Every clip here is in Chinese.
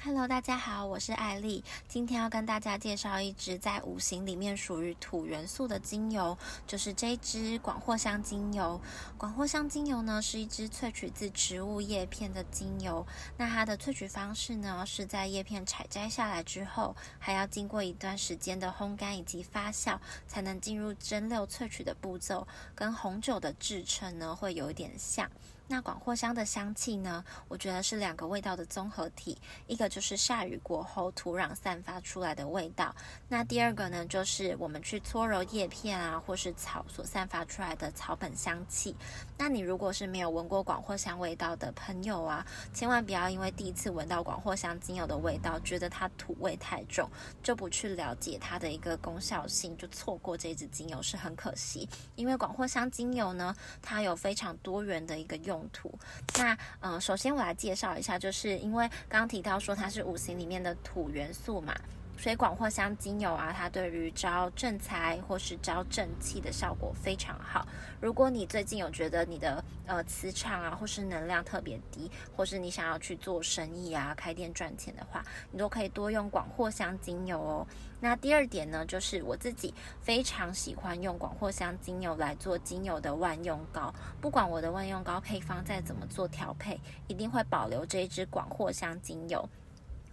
Hello，大家好，我是艾丽。今天要跟大家介绍一支在五行里面属于土元素的精油，就是这支广藿香精油。广藿香精油呢是一支萃取自植物叶片的精油。那它的萃取方式呢是在叶片采摘下来之后，还要经过一段时间的烘干以及发酵，才能进入蒸馏萃取的步骤。跟红酒的制成呢会有一点像。那广藿香的香气呢？我觉得是两个味道的综合体，一个就是下雨过后土壤散发出来的味道，那第二个呢，就是我们去搓揉叶片啊，或是草所散发出来的草本香气。那你如果是没有闻过广藿香味道的朋友啊，千万不要因为第一次闻到广藿香精油的味道，觉得它土味太重，就不去了解它的一个功效性，就错过这支精油是很可惜。因为广藿香精油呢，它有非常多元的一个用。用途，那嗯，首先我来介绍一下，就是因为刚刚提到说它是五行里面的土元素嘛，所以广藿香精油啊，它对于招正财或是招正气的效果非常好。如果你最近有觉得你的呃磁场啊，或是能量特别低，或是你想要去做生意啊、开店赚钱的话，你都可以多用广藿香精油哦。那第二点呢，就是我自己非常喜欢用广藿香精油来做精油的万用膏。不管我的万用膏配方再怎么做调配，一定会保留这一支广藿香精油。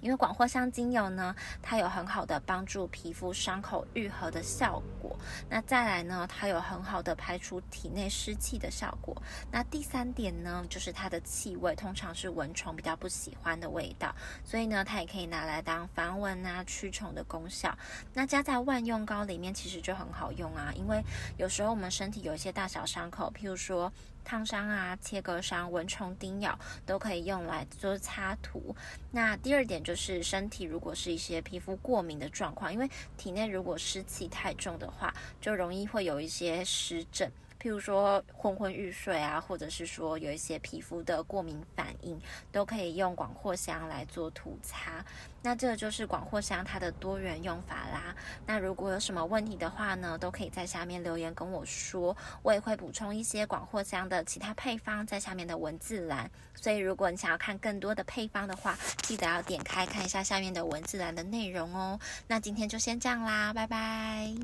因为广藿香精油呢，它有很好的帮助皮肤伤口愈合的效果。那再来呢，它有很好的排除体内湿气的效果。那第三点呢，就是它的气味通常是蚊虫比较不喜欢的味道，所以呢，它也可以拿来当防蚊啊、驱虫的功效。那加在万用膏里面，其实就很好用啊。因为有时候我们身体有一些大小伤口，譬如说。烫伤啊、切割伤、蚊虫叮咬都可以用来做擦涂。那第二点就是身体如果是一些皮肤过敏的状况，因为体内如果湿气太重的话，就容易会有一些湿疹。譬如说昏昏欲睡啊，或者是说有一些皮肤的过敏反应，都可以用广藿香来做涂擦。那这就是广藿香它的多元用法啦。那如果有什么问题的话呢，都可以在下面留言跟我说，我也会补充一些广藿香的其他配方在下面的文字栏。所以如果你想要看更多的配方的话，记得要点开看一下下面的文字栏的内容哦。那今天就先这样啦，拜拜。